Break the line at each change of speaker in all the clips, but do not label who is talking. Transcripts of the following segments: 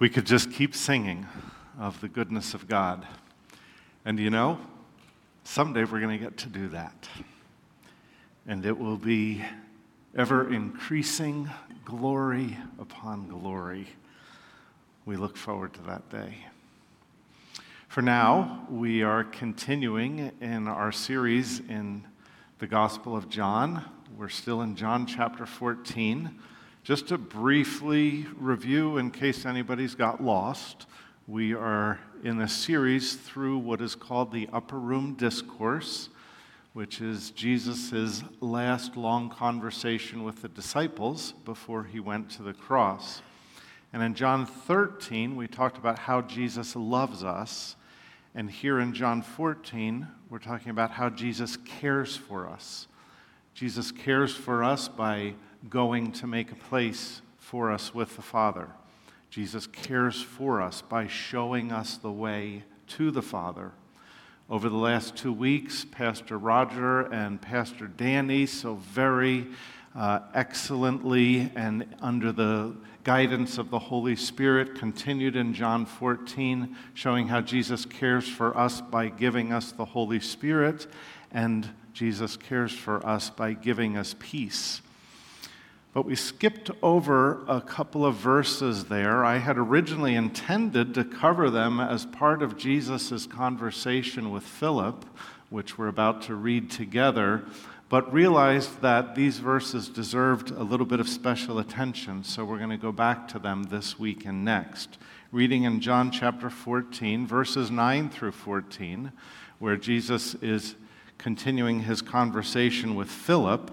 we could just keep singing of the goodness of God. And you know, someday we're going to get to do that. And it will be ever increasing glory upon glory. We look forward to that day. For now, we are continuing in our series in the Gospel of John. We're still in John chapter 14. Just to briefly review, in case anybody's got lost, we are in a series through what is called the Upper Room Discourse, which is Jesus' last long conversation with the disciples before he went to the cross. And in John 13, we talked about how Jesus loves us. And here in John 14, we're talking about how Jesus cares for us. Jesus cares for us by going to make a place for us with the Father. Jesus cares for us by showing us the way to the Father. Over the last two weeks, Pastor Roger and Pastor Danny so very uh, excellently and under the guidance of the Holy Spirit continued in John 14, showing how Jesus cares for us by giving us the Holy Spirit, and Jesus cares for us by giving us peace. But we skipped over a couple of verses there. I had originally intended to cover them as part of Jesus' conversation with Philip, which we're about to read together, but realized that these verses deserved a little bit of special attention, so we're going to go back to them this week and next. Reading in John chapter 14, verses 9 through 14, where Jesus is continuing his conversation with Philip.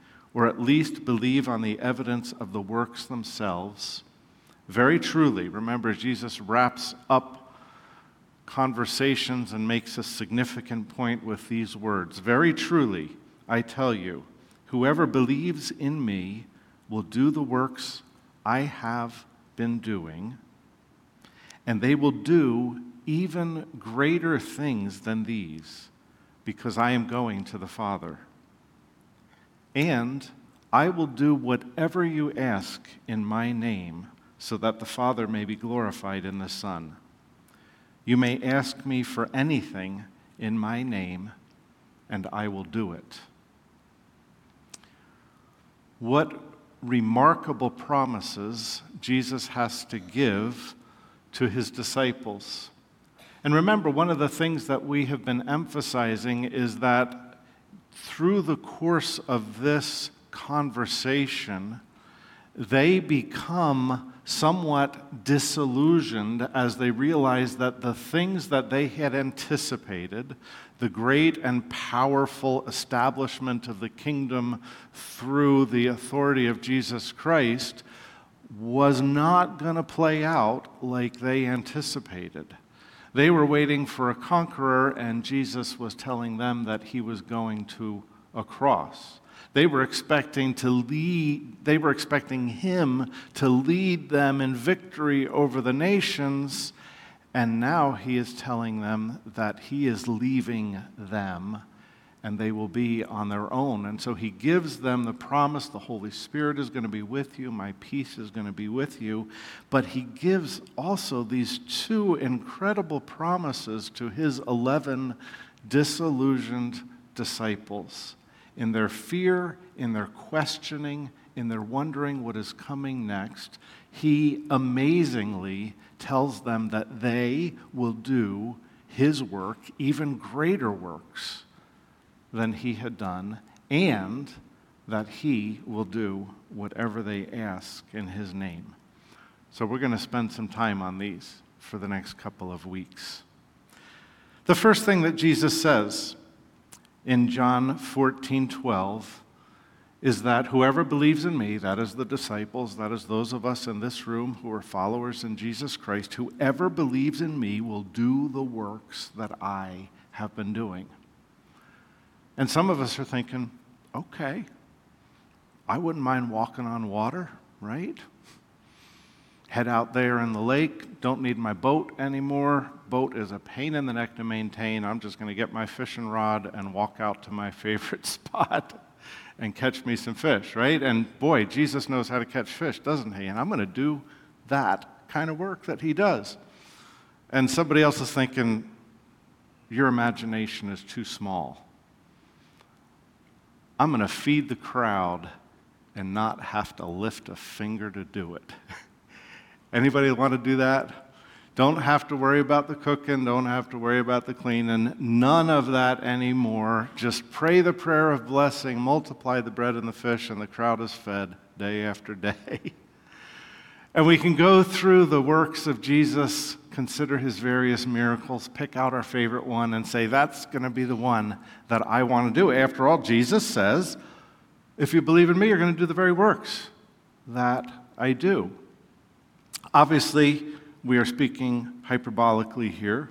or at least believe on the evidence of the works themselves. Very truly, remember, Jesus wraps up conversations and makes a significant point with these words. Very truly, I tell you, whoever believes in me will do the works I have been doing, and they will do even greater things than these, because I am going to the Father. And I will do whatever you ask in my name, so that the Father may be glorified in the Son. You may ask me for anything in my name, and I will do it. What remarkable promises Jesus has to give to his disciples. And remember, one of the things that we have been emphasizing is that through the course of this conversation, they become somewhat disillusioned as they realize that the things that they had anticipated, the great and powerful establishment of the kingdom through the authority of Jesus Christ, was not going to play out like they anticipated. They were waiting for a conqueror, and Jesus was telling them that he was going to a cross. They were expecting to lead, they were expecting him to lead them in victory over the nations, and now he is telling them that he is leaving them and they will be on their own. And so he gives them the promise the Holy Spirit is going to be with you, my peace is going to be with you. But he gives also these two incredible promises to his 11 disillusioned disciples. In their fear, in their questioning, in their wondering what is coming next, he amazingly tells them that they will do his work, even greater works than he had done, and that he will do whatever they ask in his name. So we're going to spend some time on these for the next couple of weeks. The first thing that Jesus says in John 14 12 is that whoever believes in me, that is the disciples, that is those of us in this room who are followers in Jesus Christ, whoever believes in me will do the works that I have been doing. And some of us are thinking, okay, I wouldn't mind walking on water, right? Head out there in the lake, don't need my boat anymore. Boat is a pain in the neck to maintain. I'm just going to get my fishing rod and walk out to my favorite spot and catch me some fish, right? And boy, Jesus knows how to catch fish, doesn't he? And I'm going to do that kind of work that he does. And somebody else is thinking, your imagination is too small. I'm going to feed the crowd and not have to lift a finger to do it. Anybody want to do that? Don't have to worry about the cooking, don't have to worry about the cleaning, none of that anymore. Just pray the prayer of blessing, multiply the bread and the fish, and the crowd is fed day after day. and we can go through the works of Jesus, consider his various miracles, pick out our favorite one, and say, that's going to be the one that I want to do. After all, Jesus says, if you believe in me, you're going to do the very works that I do. Obviously, we are speaking hyperbolically here.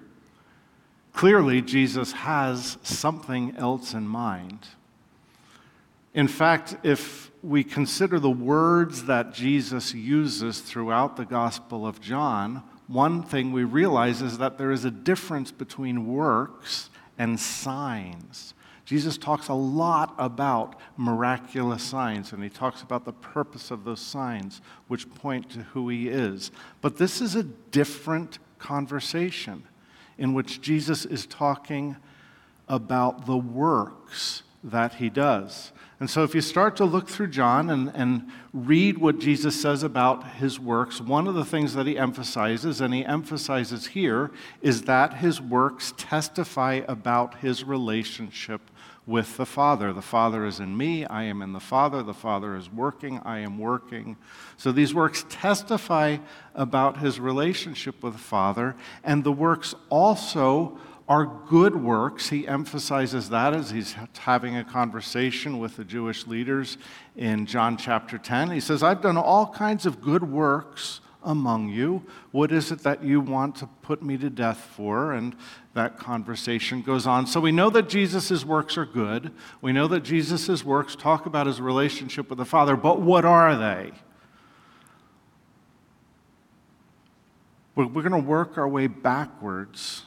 Clearly, Jesus has something else in mind. In fact, if we consider the words that Jesus uses throughout the Gospel of John, one thing we realize is that there is a difference between works and signs. Jesus talks a lot about miraculous signs, and he talks about the purpose of those signs, which point to who he is. But this is a different conversation in which Jesus is talking about the works that he does. And so, if you start to look through John and, and read what Jesus says about his works, one of the things that he emphasizes, and he emphasizes here, is that his works testify about his relationship with the Father. The Father is in me, I am in the Father. The Father is working, I am working. So these works testify about his relationship with the Father, and the works also are good works. He emphasizes that as he's having a conversation with the Jewish leaders in John chapter 10. He says, I've done all kinds of good works among you. What is it that you want to put me to death for? And that conversation goes on. So we know that Jesus' works are good. We know that Jesus' works talk about his relationship with the Father, but what are they? We're going to work our way backwards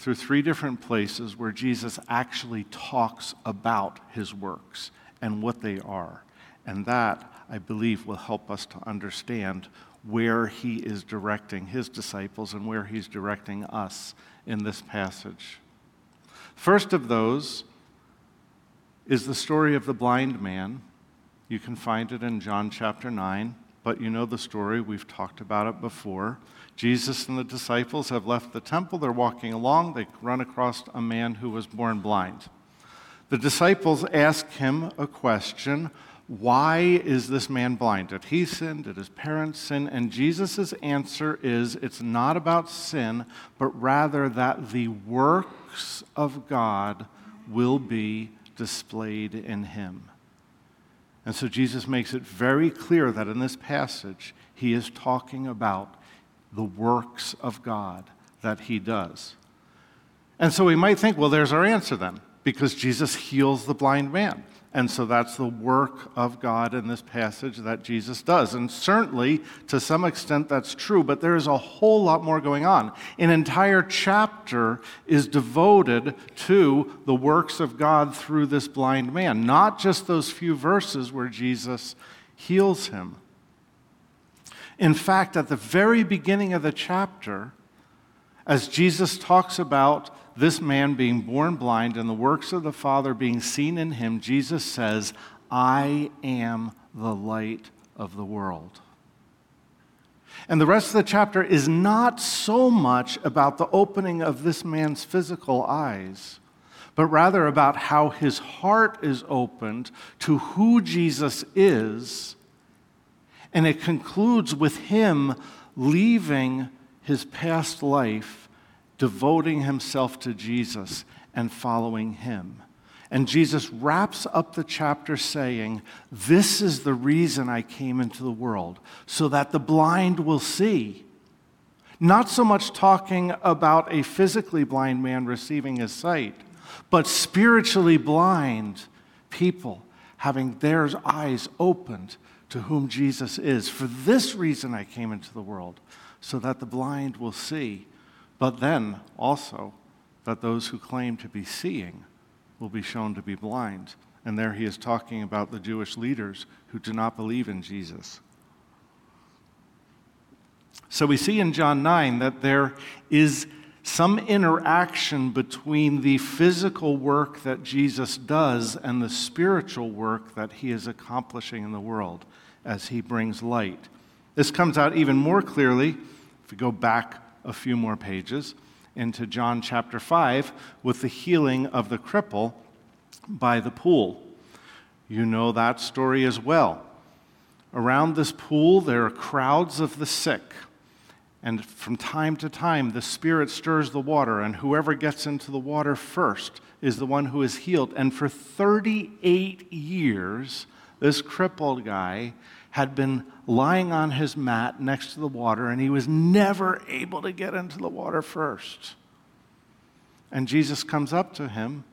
through three different places where Jesus actually talks about his works and what they are. And that, I believe, will help us to understand where he is directing his disciples and where he's directing us in this passage. First of those is the story of the blind man. You can find it in John chapter 9, but you know the story. We've talked about it before. Jesus and the disciples have left the temple. They're walking along. They run across a man who was born blind. The disciples ask him a question Why is this man blind? Did he sin? Did his parents sin? And Jesus' answer is It's not about sin, but rather that the works of God will be displayed in him. And so Jesus makes it very clear that in this passage, he is talking about the works of God that he does. And so we might think, well, there's our answer then, because Jesus heals the blind man. And so that's the work of God in this passage that Jesus does. And certainly, to some extent, that's true, but there is a whole lot more going on. An entire chapter is devoted to the works of God through this blind man, not just those few verses where Jesus heals him. In fact, at the very beginning of the chapter, as Jesus talks about this man being born blind and the works of the Father being seen in him, Jesus says, I am the light of the world. And the rest of the chapter is not so much about the opening of this man's physical eyes, but rather about how his heart is opened to who Jesus is and it concludes with him leaving his past life, devoting himself to Jesus and following him. And Jesus wraps up the chapter saying, This is the reason I came into the world, so that the blind will see. Not so much talking about a physically blind man receiving his sight, but spiritually blind people having their eyes opened to whom Jesus is. For this reason I came into the world, so that the blind will see, but then also that those who claim to be seeing will be shown to be blind. And there he is talking about the Jewish leaders who do not believe in Jesus. So we see in John 9 that there is some interaction between the physical work that Jesus does and the spiritual work that he is accomplishing in the world as he brings light. This comes out even more clearly if we go back a few more pages into John chapter 5 with the healing of the cripple by the pool. You know that story as well. Around this pool, there are crowds of the sick. And from time to time, the Spirit stirs the water, and whoever gets into the water first is the one who is healed. And for 38 years, this crippled guy had been lying on his mat next to the water, and he was never able to get into the water first. And Jesus comes up to him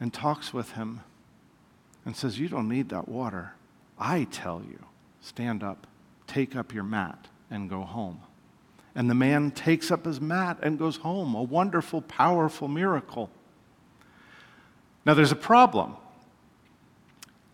and talks with him and says, You don't need that water. I tell you, stand up, take up your mat, and go home. And the man takes up his mat and goes home. A wonderful, powerful miracle. Now, there's a problem.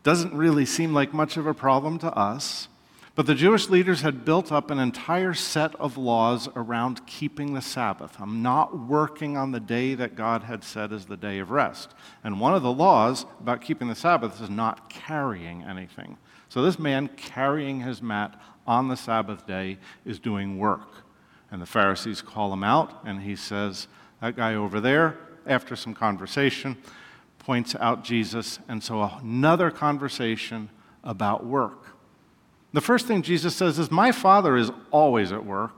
Doesn't really seem like much of a problem to us. But the Jewish leaders had built up an entire set of laws around keeping the Sabbath. I'm not working on the day that God had said is the day of rest. And one of the laws about keeping the Sabbath is not carrying anything. So this man carrying his mat on the Sabbath day is doing work. And the Pharisees call him out, and he says, That guy over there, after some conversation, points out Jesus, and so another conversation about work. The first thing Jesus says is, My Father is always at work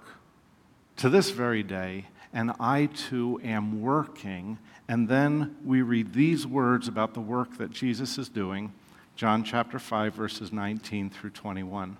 to this very day, and I too am working. And then we read these words about the work that Jesus is doing John chapter 5, verses 19 through 21.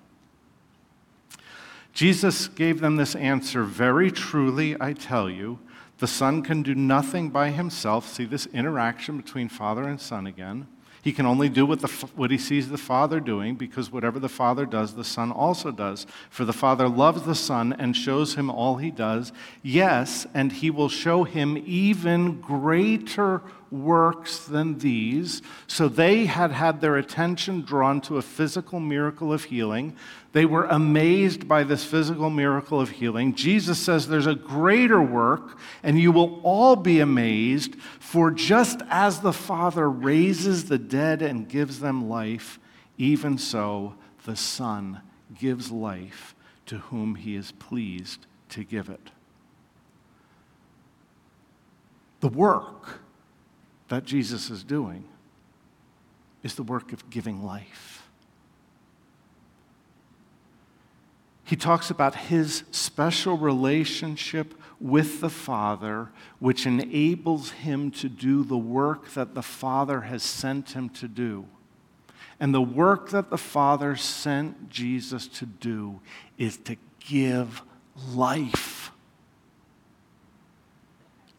Jesus gave them this answer Very truly, I tell you, the Son can do nothing by himself. See this interaction between Father and Son again. He can only do what, the, what he sees the Father doing because whatever the Father does, the Son also does. For the Father loves the Son and shows him all he does. Yes, and he will show him even greater works than these. So they had had their attention drawn to a physical miracle of healing. They were amazed by this physical miracle of healing. Jesus says there's a greater work, and you will all be amazed, for just as the Father raises the dead and gives them life, even so the Son gives life to whom he is pleased to give it. The work that Jesus is doing is the work of giving life. He talks about his special relationship with the Father, which enables him to do the work that the Father has sent him to do. And the work that the Father sent Jesus to do is to give life.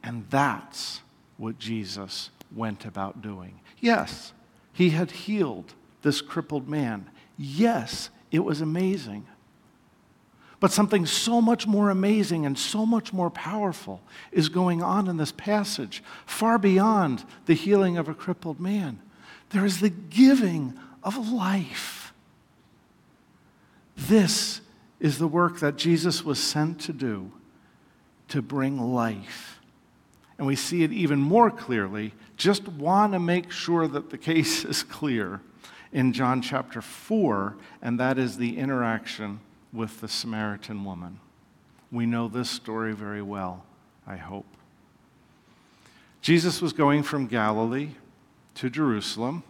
And that's what Jesus went about doing. Yes, he had healed this crippled man. Yes, it was amazing. But something so much more amazing and so much more powerful is going on in this passage, far beyond the healing of a crippled man. There is the giving of life. This is the work that Jesus was sent to do to bring life. And we see it even more clearly just want to make sure that the case is clear in John chapter 4, and that is the interaction with the Samaritan woman. We know this story very well, I hope. Jesus was going from Galilee to Jerusalem.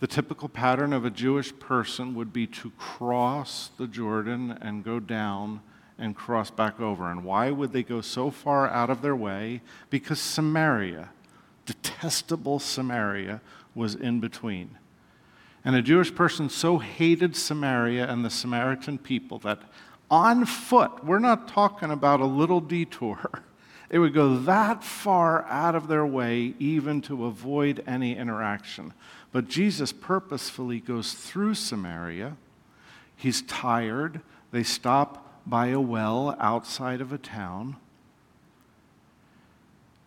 The typical pattern of a Jewish person would be to cross the Jordan and go down and cross back over. And why would they go so far out of their way? Because Samaria detestable Samaria was in between. And a Jewish person so hated Samaria and the Samaritan people that on foot, we're not talking about a little detour, they would go that far out of their way even to avoid any interaction. But Jesus purposefully goes through Samaria. He's tired. They stop by a well outside of a town.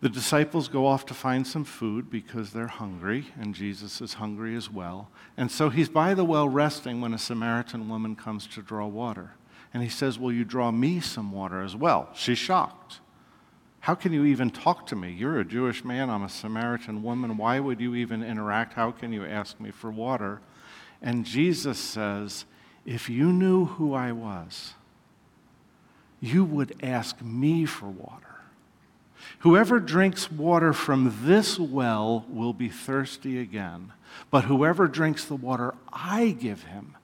The disciples go off to find some food because they're hungry, and Jesus is hungry as well. And so he's by the well resting when a Samaritan woman comes to draw water. And he says, Will you draw me some water as well? She's shocked. How can you even talk to me? You're a Jewish man, I'm a Samaritan woman. Why would you even interact? How can you ask me for water? And Jesus says, If you knew who I was, you would ask me for water. Whoever drinks water from this well will be thirsty again, but whoever drinks the water I give him,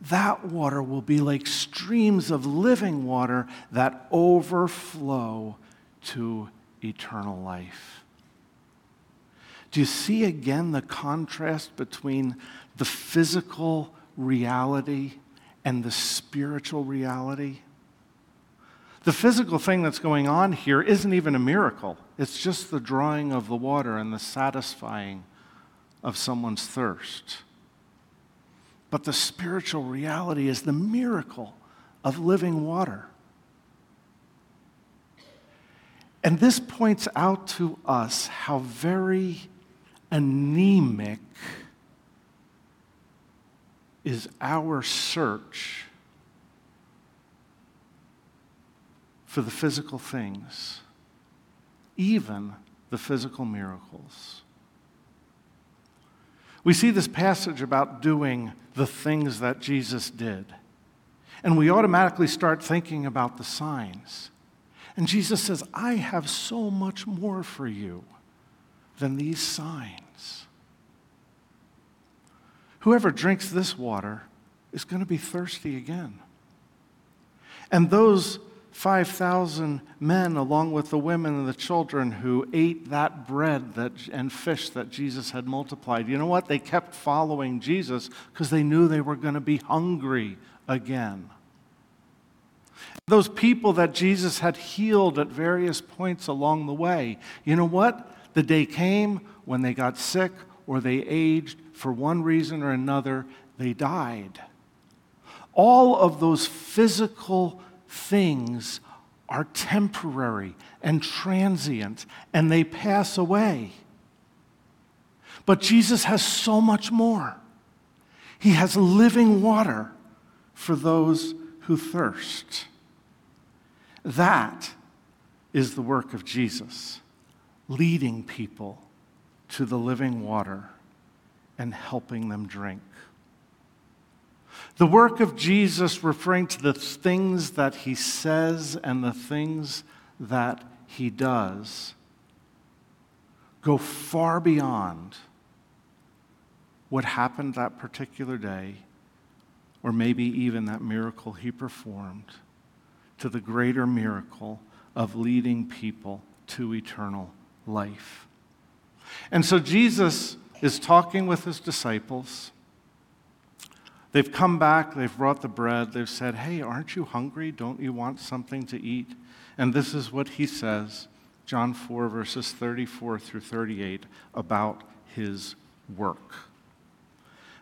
that water will be like streams of living water that overflow to eternal life. Do you see again the contrast between the physical reality and the spiritual reality? The physical thing that's going on here isn't even a miracle. It's just the drawing of the water and the satisfying of someone's thirst. But the spiritual reality is the miracle of living water. And this points out to us how very anemic is our search for the physical things, even the physical miracles. We see this passage about doing the things that Jesus did, and we automatically start thinking about the signs. And Jesus says, I have so much more for you than these signs. Whoever drinks this water is going to be thirsty again. And those 5,000 men, along with the women and the children who ate that bread that, and fish that Jesus had multiplied. You know what? They kept following Jesus because they knew they were going to be hungry again. Those people that Jesus had healed at various points along the way, you know what? The day came when they got sick or they aged for one reason or another, they died. All of those physical things are temporary and transient and they pass away. But Jesus has so much more. He has living water for those who thirst. That is the work of Jesus, leading people to the living water and helping them drink. The work of Jesus, referring to the things that he says and the things that he does, go far beyond what happened that particular day, or maybe even that miracle he performed, to the greater miracle of leading people to eternal life. And so Jesus is talking with his disciples. They've come back, they've brought the bread, they've said, Hey, aren't you hungry? Don't you want something to eat? And this is what he says, John 4, verses 34 through 38, about his work.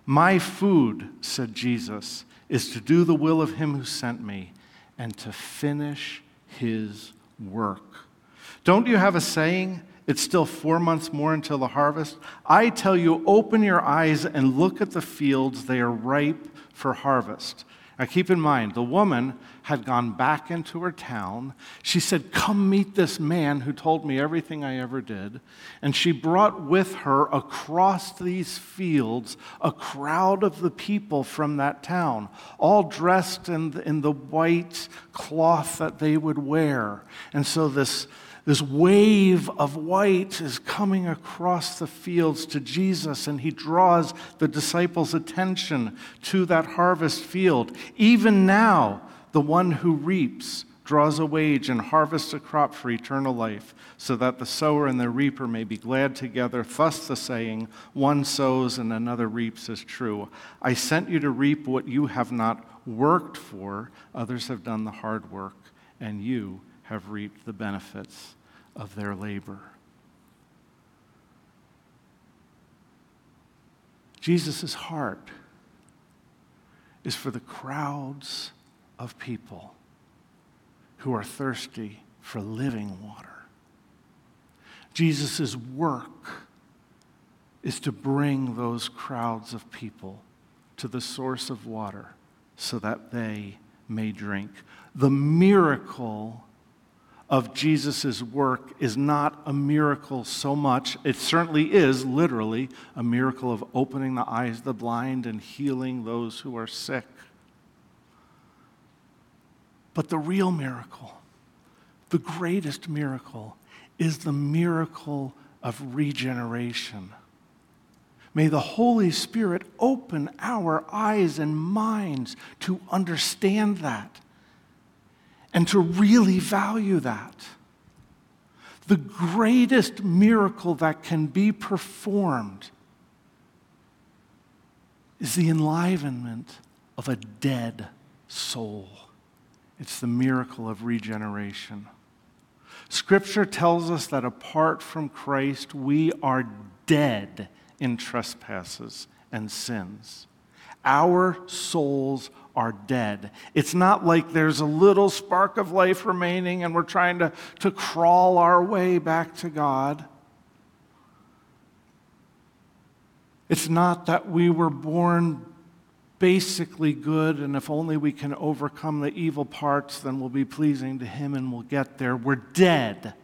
My food, said Jesus, is to do the will of him who sent me and to finish his work. Don't you have a saying? It's still four months more until the harvest. I tell you, open your eyes and look at the fields. They are ripe for harvest. Now, keep in mind, the woman had gone back into her town. She said, Come meet this man who told me everything I ever did. And she brought with her across these fields a crowd of the people from that town, all dressed in in the white cloth that they would wear. And so this this wave of white is coming across the fields to Jesus, and he draws the disciples' attention to that harvest field. Even now, the one who reaps draws a wage and harvests a crop for eternal life, so that the sower and the reaper may be glad together. Thus the saying, one sows and another reaps, is true. I sent you to reap what you have not worked for, others have done the hard work, and you have reaped the benefits of their labor. Jesus' heart is for the crowds of people who are thirsty for living water. Jesus' work is to bring those crowds of people to the source of water so that they may drink. The miracle of Jesus' work is not a miracle so much. It certainly is literally a miracle of opening the eyes of the blind and healing those who are sick. But the real miracle, the greatest miracle, is the miracle of regeneration. May the Holy Spirit open our eyes and minds to understand that and to really value that. The greatest miracle that can be performed is the enlivenment of a dead soul. It's the miracle of regeneration. Scripture tells us that apart from Christ, we are dead in trespasses and sins. Our souls are dead. It's not like there's a little spark of life remaining and we're trying to, to crawl our way back to God. It's not that we were born basically good, and if only we can overcome the evil parts, then we'll be pleasing to Him and we'll get there. We're dead.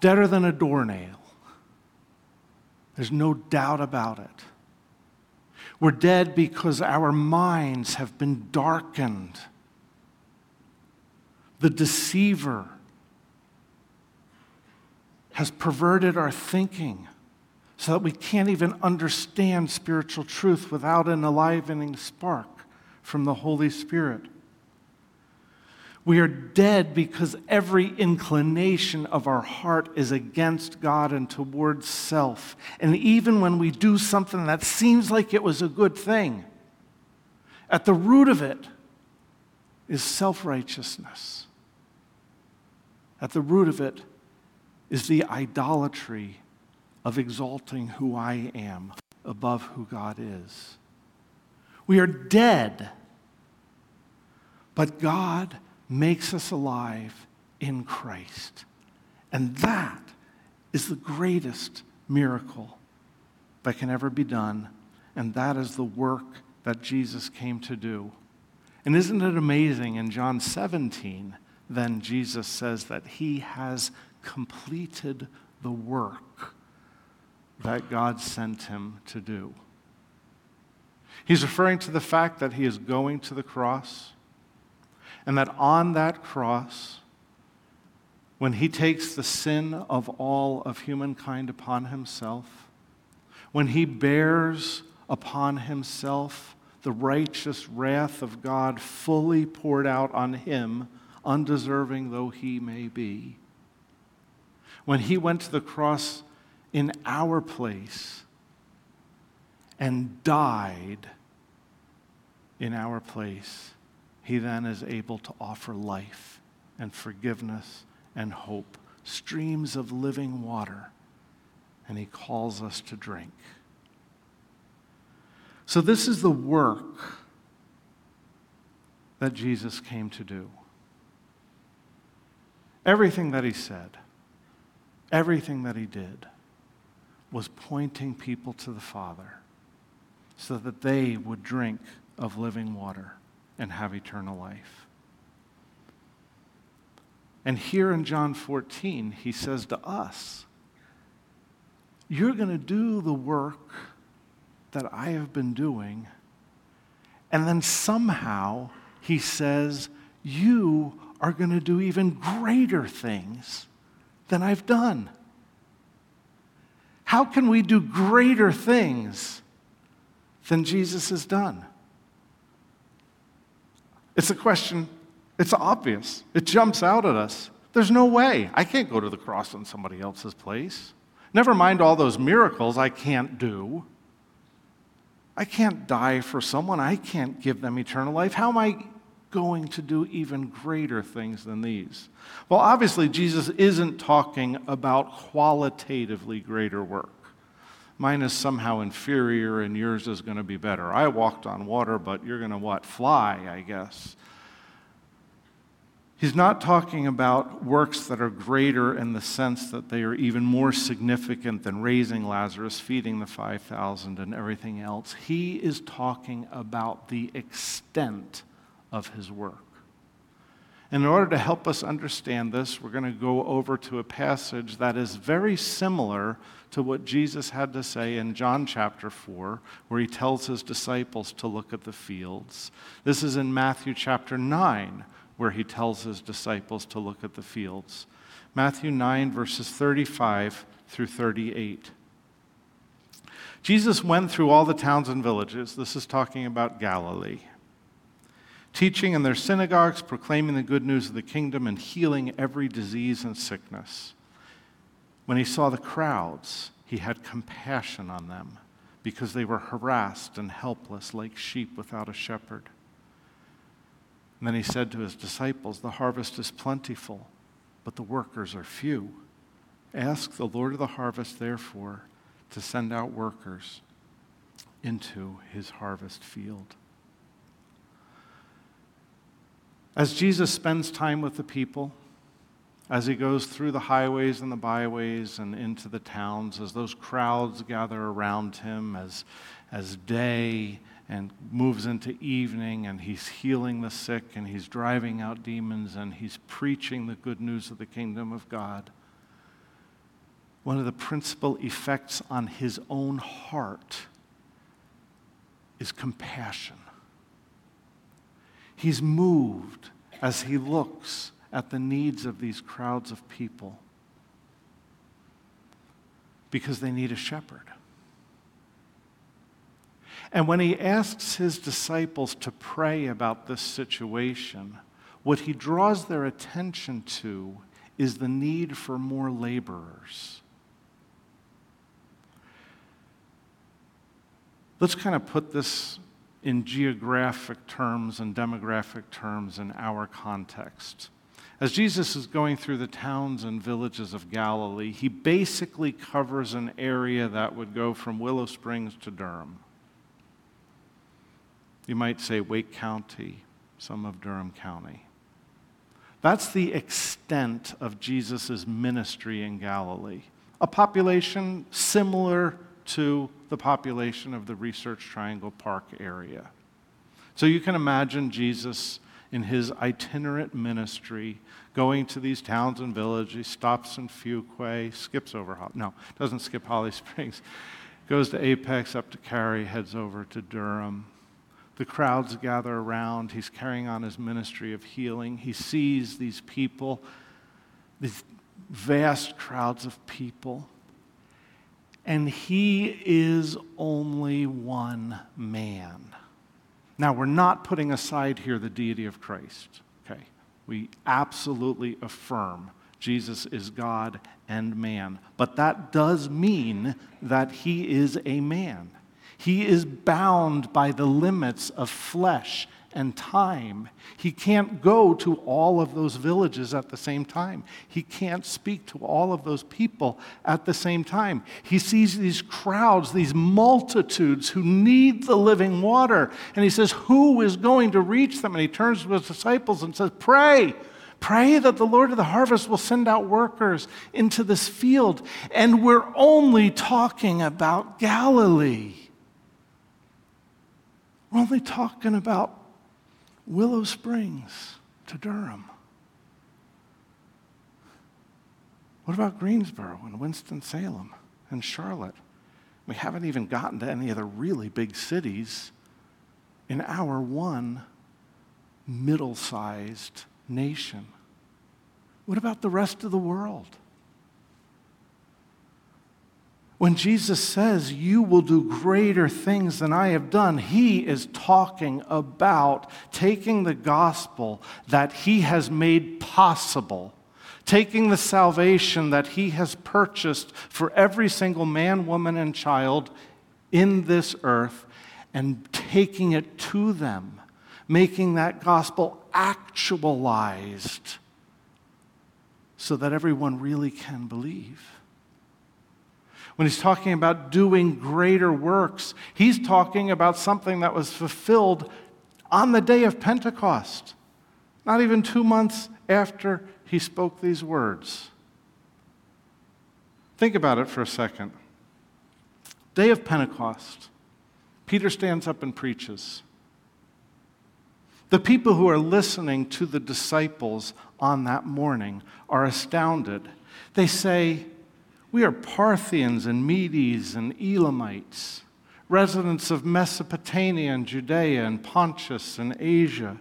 Deader than a doornail. There's no doubt about it. We're dead because our minds have been darkened. The deceiver has perverted our thinking so that we can't even understand spiritual truth without an enlivening spark from the Holy Spirit. We are dead because every inclination of our heart is against God and towards self. And even when we do something that seems like it was a good thing, at the root of it is self righteousness. At the root of it is the idolatry of exalting who I am above who God is. We are dead, but God makes us alive in Christ. And that is the greatest miracle that can ever be done. And that is the work that Jesus came to do. And isn't it amazing in John 17, then Jesus says that he has completed the work that God sent him to do. He's referring to the fact that he is going to the cross and that on that cross, when he takes the sin of all of humankind upon himself, when he bears upon himself the righteous wrath of God fully poured out on him, undeserving though he may be, when he went to the cross in our place and died in our place he then is able to offer life and forgiveness and hope, streams of living water, and he calls us to drink. So, this is the work that Jesus came to do. Everything that he said, everything that he did, was pointing people to the Father so that they would drink of living water and have eternal life. And here in John 14, he says to us, You're going to do the work that I have been doing. And then somehow he says, You are going to do even greater things than I've done. How can we do greater things than Jesus has done? It's a question, it's obvious. It jumps out at us. There's no way. I can't go to the cross in somebody else's place. Never mind all those miracles I can't do. I can't die for someone. I can't give them eternal life. How am I going to do even greater things than these? Well, obviously, Jesus isn't talking about qualitatively greater work. Mine is somehow inferior and yours is going to be better. I walked on water, but you're going to what? Fly, I guess. He's not talking about works that are greater in the sense that they are even more significant than raising Lazarus, feeding the 5,000, and everything else. He is talking about the extent of his work. And in order to help us understand this, we're going to go over to a passage that is very similar to what Jesus had to say in John chapter 4, where he tells his disciples to look at the fields. This is in Matthew chapter 9 where he tells his disciples to look at the fields. Matthew 9, verses 35 through 38. Jesus went through all the towns and villages. This is talking about Galilee. Teaching in their synagogues, proclaiming the good news of the kingdom, and healing every disease and sickness. When he saw the crowds, he had compassion on them because they were harassed and helpless like sheep without a shepherd. And then he said to his disciples, The harvest is plentiful, but the workers are few. Ask the Lord of the harvest, therefore, to send out workers into his harvest field. As Jesus spends time with the people, as he goes through the highways and the byways and into the towns, as those crowds gather around him, as, as day and moves into evening and he's healing the sick and he's driving out demons and he's preaching the good news of the kingdom of God. One of the principal effects on his own heart is compassion. He's moved as he looks at the needs of these crowds of people because they need a shepherd. And when he asks his disciples to pray about this situation, what he draws their attention to is the need for more laborers. Let's kind of put this in geographic terms and demographic terms in our context. As Jesus is going through the towns and villages of Galilee, he basically covers an area that would go from Willow Springs to Durham. You might say Wake County, some of Durham County. That's the extent of Jesus' ministry in Galilee. A population similar to the population of the Research Triangle Park area. So you can imagine Jesus in his itinerant ministry going to these towns and villages. Stops in Fuquay, skips over, no, doesn't skip Holly Springs, goes to Apex, up to Cary, heads over to Durham. The crowds gather around. He's carrying on his ministry of healing. He sees these people, these vast crowds of people. And he is only one man. Now, we're not putting aside here the deity of Christ, okay? We absolutely affirm Jesus is God and man. But that does mean that he is a man. He is bound by the limits of flesh and time. He can't go to all of those villages at the same time. He can't speak to all of those people at the same time. He sees these crowds, these multitudes who need the living water. And he says, Who is going to reach them? And he turns to his disciples and says, Pray. Pray that the Lord of the harvest will send out workers into this field. And we're only talking about Galilee. We're only talking about Willow Springs to Durham. What about Greensboro and Winston-Salem and Charlotte? We haven't even gotten to any of the really big cities in our one middle sized nation. What about the rest of the world? When Jesus says, You will do greater things than I have done, he is talking about taking the gospel that he has made possible, taking the salvation that he has purchased for every single man, woman, and child in this earth, and taking it to them, making that gospel actualized so that everyone really can believe. When he's talking about doing greater works, he's talking about something that was fulfilled on the day of Pentecost, not even two months after he spoke these words. Think about it for a second. Day of Pentecost, Peter stands up and preaches. The people who are listening to the disciples on that morning are astounded. They say, we are Parthians and Medes and Elamites, residents of Mesopotamia and Judea and Pontus and Asia,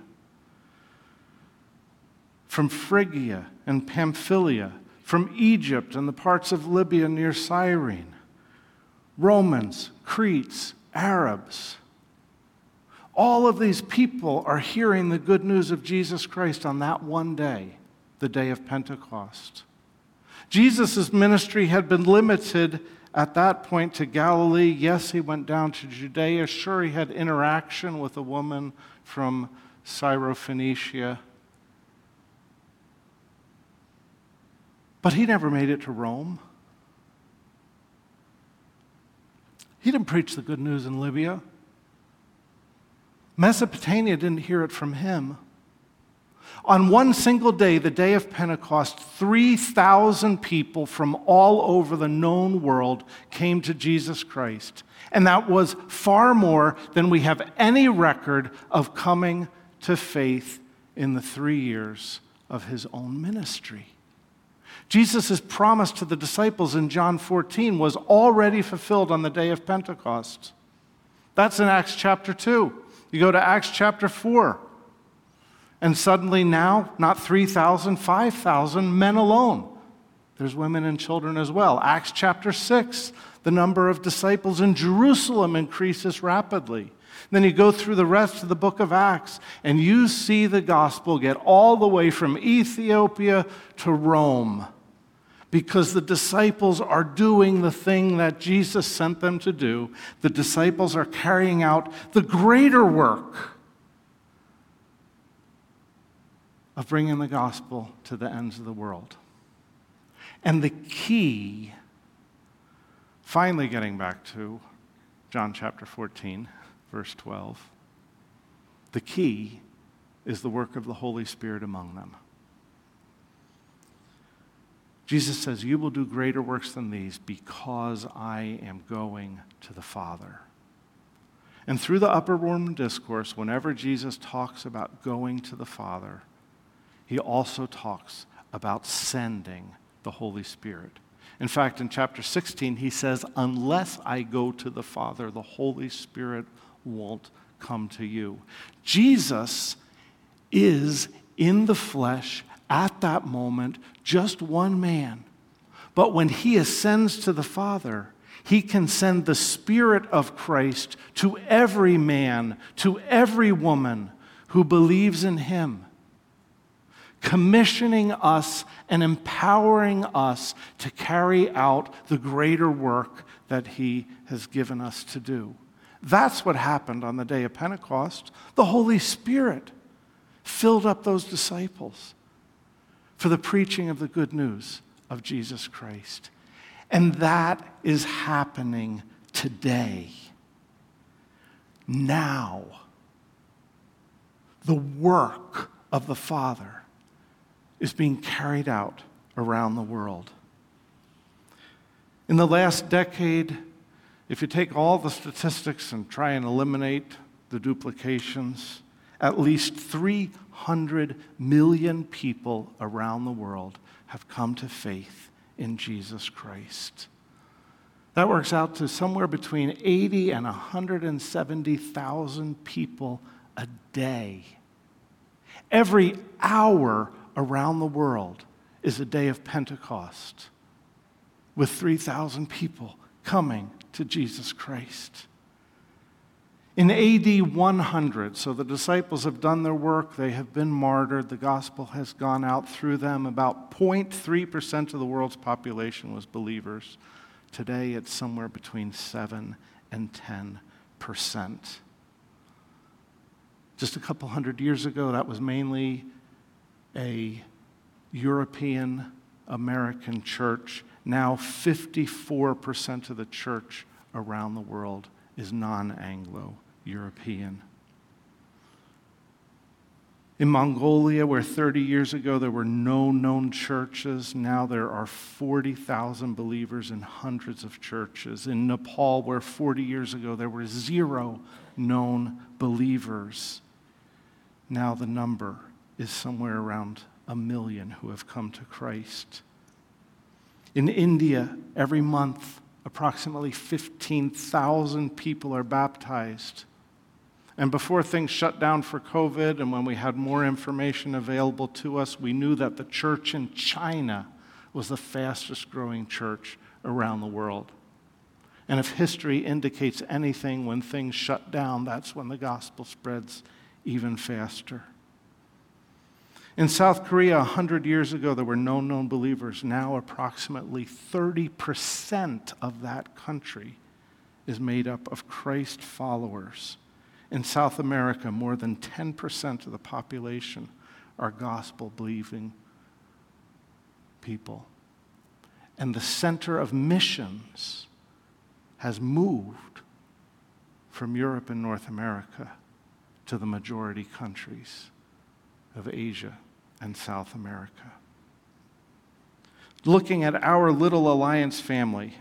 from Phrygia and Pamphylia, from Egypt and the parts of Libya near Cyrene, Romans, Cretes, Arabs. All of these people are hearing the good news of Jesus Christ on that one day, the day of Pentecost. Jesus' ministry had been limited at that point to Galilee. Yes, he went down to Judea. Sure, he had interaction with a woman from Syrophoenicia. But he never made it to Rome. He didn't preach the good news in Libya. Mesopotamia didn't hear it from him. On one single day, the day of Pentecost, 3,000 people from all over the known world came to Jesus Christ. And that was far more than we have any record of coming to faith in the three years of his own ministry. Jesus' promise to the disciples in John 14 was already fulfilled on the day of Pentecost. That's in Acts chapter 2. You go to Acts chapter 4. And suddenly now, not 3,000, 5,000 men alone. There's women and children as well. Acts chapter 6, the number of disciples in Jerusalem increases rapidly. Then you go through the rest of the book of Acts, and you see the gospel get all the way from Ethiopia to Rome because the disciples are doing the thing that Jesus sent them to do. The disciples are carrying out the greater work of bringing the gospel to the ends of the world. And the key, finally getting back to John chapter 14, verse 12, the key is the work of the Holy Spirit among them. Jesus says, You will do greater works than these because I am going to the Father. And through the upper room discourse, whenever Jesus talks about going to the Father, he also talks about sending the Holy Spirit. In fact, in chapter 16, he says, Unless I go to the Father, the Holy Spirit won't come to you. Jesus is in the flesh at that moment, just one man. But when he ascends to the Father, he can send the Spirit of Christ to every man, to every woman who believes in him commissioning us and empowering us to carry out the greater work that He has given us to do. That's what happened on the day of Pentecost. The Holy Spirit filled up those disciples for the preaching of the good news of Jesus Christ. And that is happening today. Now. The work of the Father is being carried out around the world. In the last decade, if you take all the statistics and try and eliminate the duplications, at least 300 million people around the world have come to faith in Jesus Christ. That works out to somewhere between 80 and 170,000 people a day. Every hour around the world is a day of Pentecost with 3,000 people coming to Jesus Christ. In AD 100, so the disciples have done their work, they have been martyred, the gospel has gone out through them. About 0.3% of the world's population was believers. Today it's somewhere between 7 and 10%. Just a couple hundred years ago, that was mainly a European American church. Now, 54% of the church around the world is non Anglo European. In Mongolia, where 30 years ago there were no known churches, now there are 40,000 believers in hundreds of churches. In Nepal, where 40 years ago there were zero known believers, now the number is somewhere around a million who have come to Christ. In India, every month, approximately 15,000 people are baptized. And before things shut down for COVID and when we had more information available to us, we knew that the church in China was the fastest growing church around the world. And if history indicates anything, when things shut down, that's when the gospel spreads even faster. In South Korea, 100 years ago, there were no known believers. Now, approximately 30% of that country is made up of Christ followers. In South America, more than 10% of the population are gospel believing people. And the center of missions has moved from Europe and North America to the majority countries of Asia and South America. Looking at our little alliance family,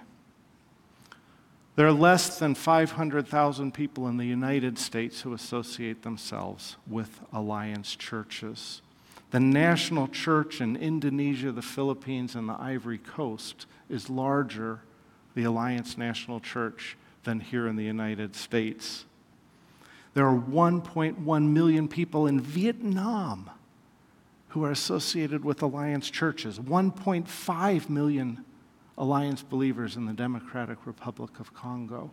there are less than 500,000 people in the United States who associate themselves with alliance churches. The national church in Indonesia, the Philippines, and the Ivory Coast is larger, the Alliance National Church, than here in the United States. There are 1.1 million people in Vietnam who are associated with Alliance churches, 1.5 million Alliance believers in the Democratic Republic of Congo.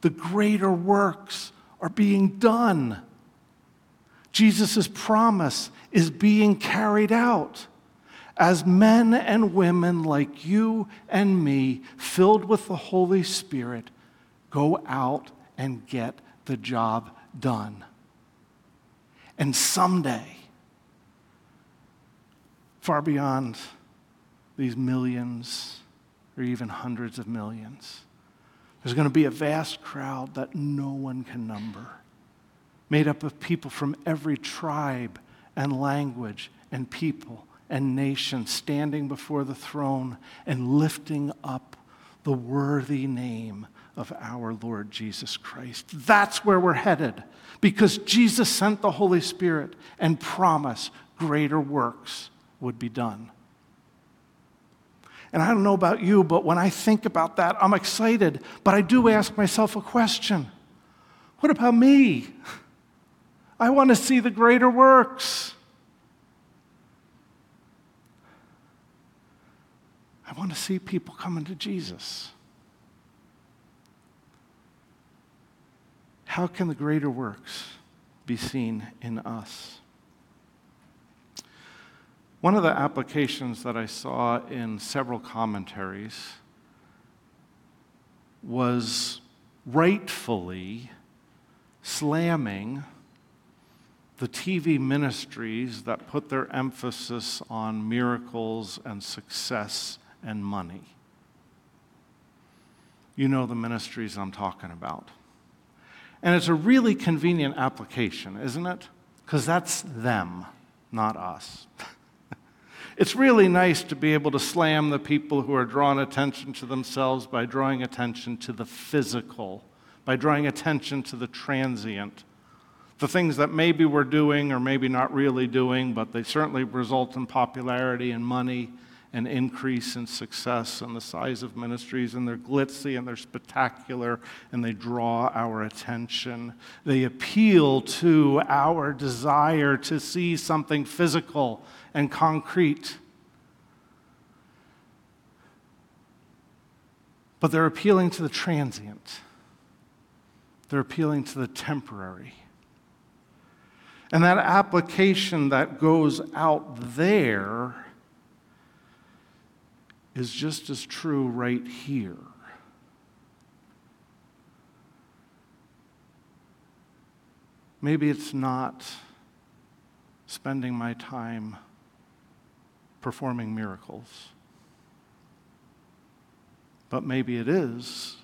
The greater works are being done. Jesus' promise is being carried out as men and women like you and me, filled with the Holy Spirit, go out and get the job done. And someday, far beyond these millions or even hundreds of millions. There's going to be a vast crowd that no one can number, made up of people from every tribe and language and people and nation standing before the throne and lifting up the worthy name of our Lord Jesus Christ. That's where we're headed because Jesus sent the Holy Spirit and promised greater works would be done. And I don't know about you, but when I think about that, I'm excited. But I do ask myself a question What about me? I want to see the greater works. I want to see people coming to Jesus. How can the greater works be seen in us? One of the applications that I saw in several commentaries was rightfully slamming the TV ministries that put their emphasis on miracles and success and money. You know the ministries I'm talking about. And it's a really convenient application, isn't it? Because that's them, not us. It's really nice to be able to slam the people who are drawing attention to themselves by drawing attention to the physical, by drawing attention to the transient. The things that maybe we're doing or maybe not really doing, but they certainly result in popularity and money and increase in success and the size of ministries, and they're glitzy and they're spectacular and they draw our attention. They appeal to our desire to see something physical and concrete. But they're appealing to the transient, they're appealing to the temporary. And that application that goes out there is just as true right here. Maybe it's not spending my time performing miracles, but maybe it is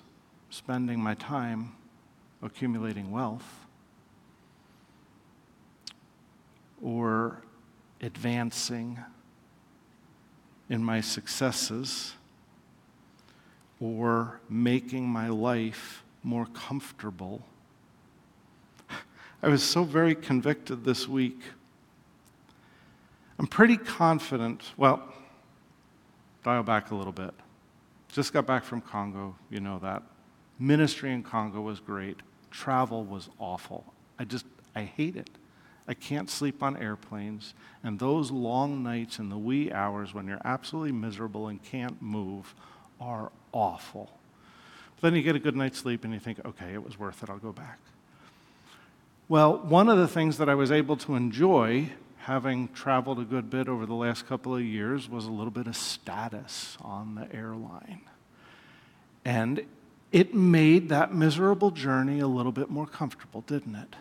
spending my time accumulating wealth or advancing in my successes or making my life more comfortable. I was so very convicted this week. I'm pretty confident, well, dial back a little bit. Just got back from Congo, you know that. Ministry in Congo was great. Travel was awful. I just, I hate it. I can't sleep on airplanes. And those long nights in the wee hours when you're absolutely miserable and can't move are awful. But then you get a good night's sleep and you think, okay, it was worth it, I'll go back. Well, one of the things that I was able to enjoy, having traveled a good bit over the last couple of years, was a little bit of status on the airline. And it made that miserable journey a little bit more comfortable, didn't it?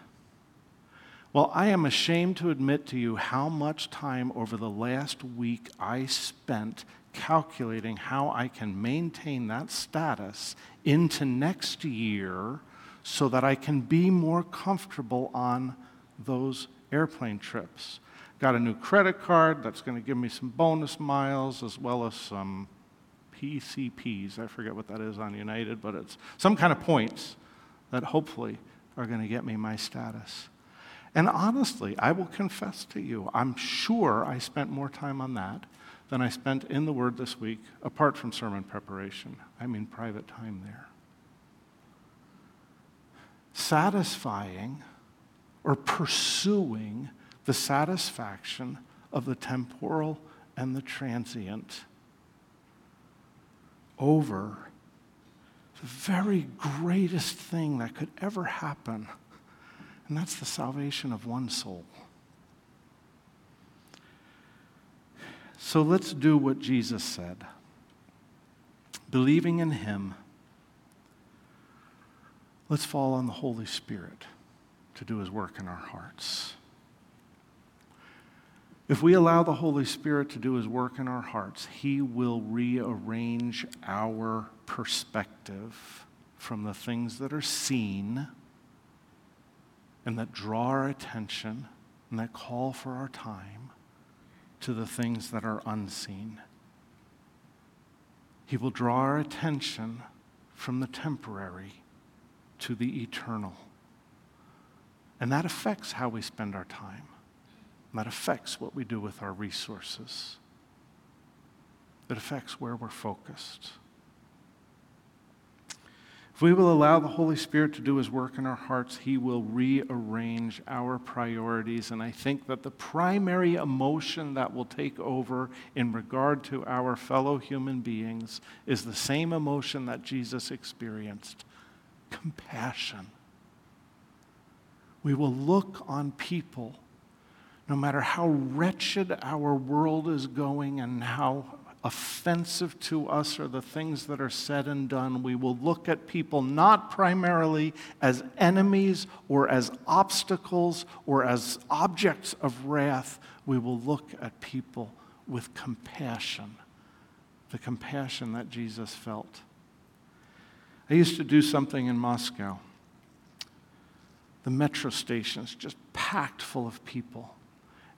Well, I am ashamed to admit to you how much time over the last week I spent calculating how I can maintain that status into next year so that I can be more comfortable on those airplane trips. Got a new credit card that's going to give me some bonus miles as well as some PQPs. I forget what that is on United, but it's some kind of points that hopefully are going to get me my status. And honestly, I will confess to you, I'm sure I spent more time on that than I spent in the Word this week, apart from sermon preparation. I mean, private time there. Satisfying or pursuing the satisfaction of the temporal and the transient over the very greatest thing that could ever happen and that's the salvation of one soul. So let's do what Jesus said. Believing in Him, let's fall on the Holy Spirit to do His work in our hearts. If we allow the Holy Spirit to do His work in our hearts, He will rearrange our perspective from the things that are seen and that draw our attention and that call for our time to the things that are unseen. He will draw our attention from the temporary to the eternal. And that affects how we spend our time. That affects what we do with our resources. It affects where we're focused. If we will allow the Holy Spirit to do His work in our hearts, He will rearrange our priorities. And I think that the primary emotion that will take over in regard to our fellow human beings is the same emotion that Jesus experienced compassion. We will look on people, no matter how wretched our world is going and how offensive to us are the things that are said and done. We will look at people not primarily as enemies or as obstacles or as objects of wrath. We will look at people with compassion, the compassion that Jesus felt. I used to do something in Moscow. The metro stations just packed full of people.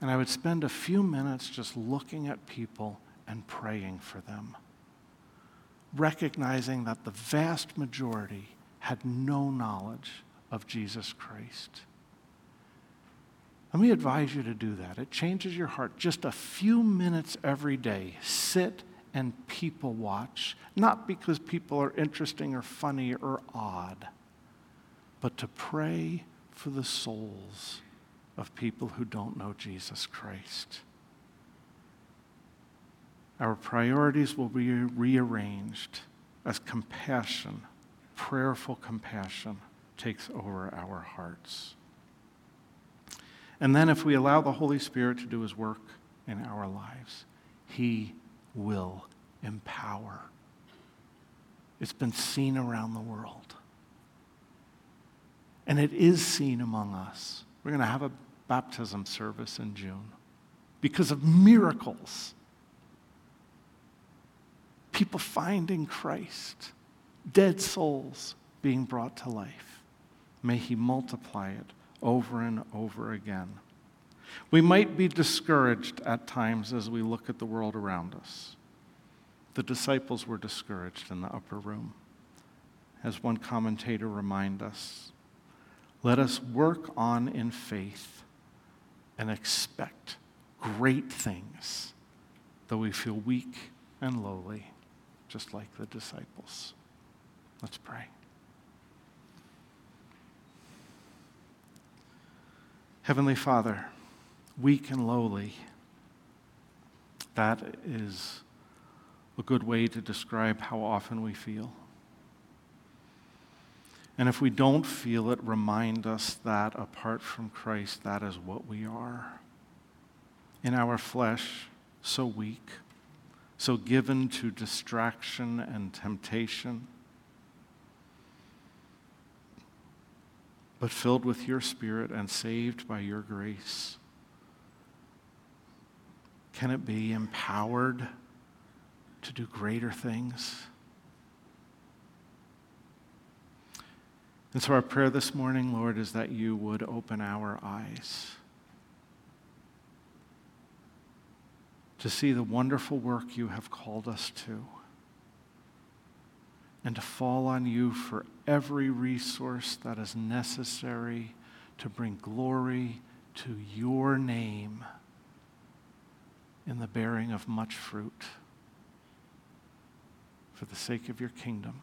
And I would spend a few minutes just looking at people and praying for them, recognizing that the vast majority had no knowledge of Jesus Christ. Let me advise you to do that. It changes your heart. Just a few minutes every day, sit and people watch, not because people are interesting or funny or odd, but to pray for the souls of people who don't know Jesus Christ. Our priorities will be rearranged as compassion, prayerful compassion, takes over our hearts. And then, if we allow the Holy Spirit to do his work in our lives, he will empower. It's been seen around the world. And it is seen among us. We're going to have a baptism service in June because of miracles. People finding Christ, dead souls being brought to life. May He multiply it over and over again. We might be discouraged at times as we look at the world around us. The disciples were discouraged in the upper room. As one commentator reminds us, let us work on in faith and expect great things, though we feel weak and lowly, just like the disciples. Let's pray. Heavenly Father, weak and lowly, that is a good way to describe how often we feel. And if we don't feel it, remind us that apart from Christ, that is what we are. In our flesh, so weak, so given to distraction and temptation, but filled with your Spirit and saved by your grace. Can it be empowered to do greater things? And so, our prayer this morning, Lord, is that you would open our eyes to see the wonderful work you have called us to, and to fall on you for every resource that is necessary to bring glory to your name in the bearing of much fruit for the sake of your kingdom.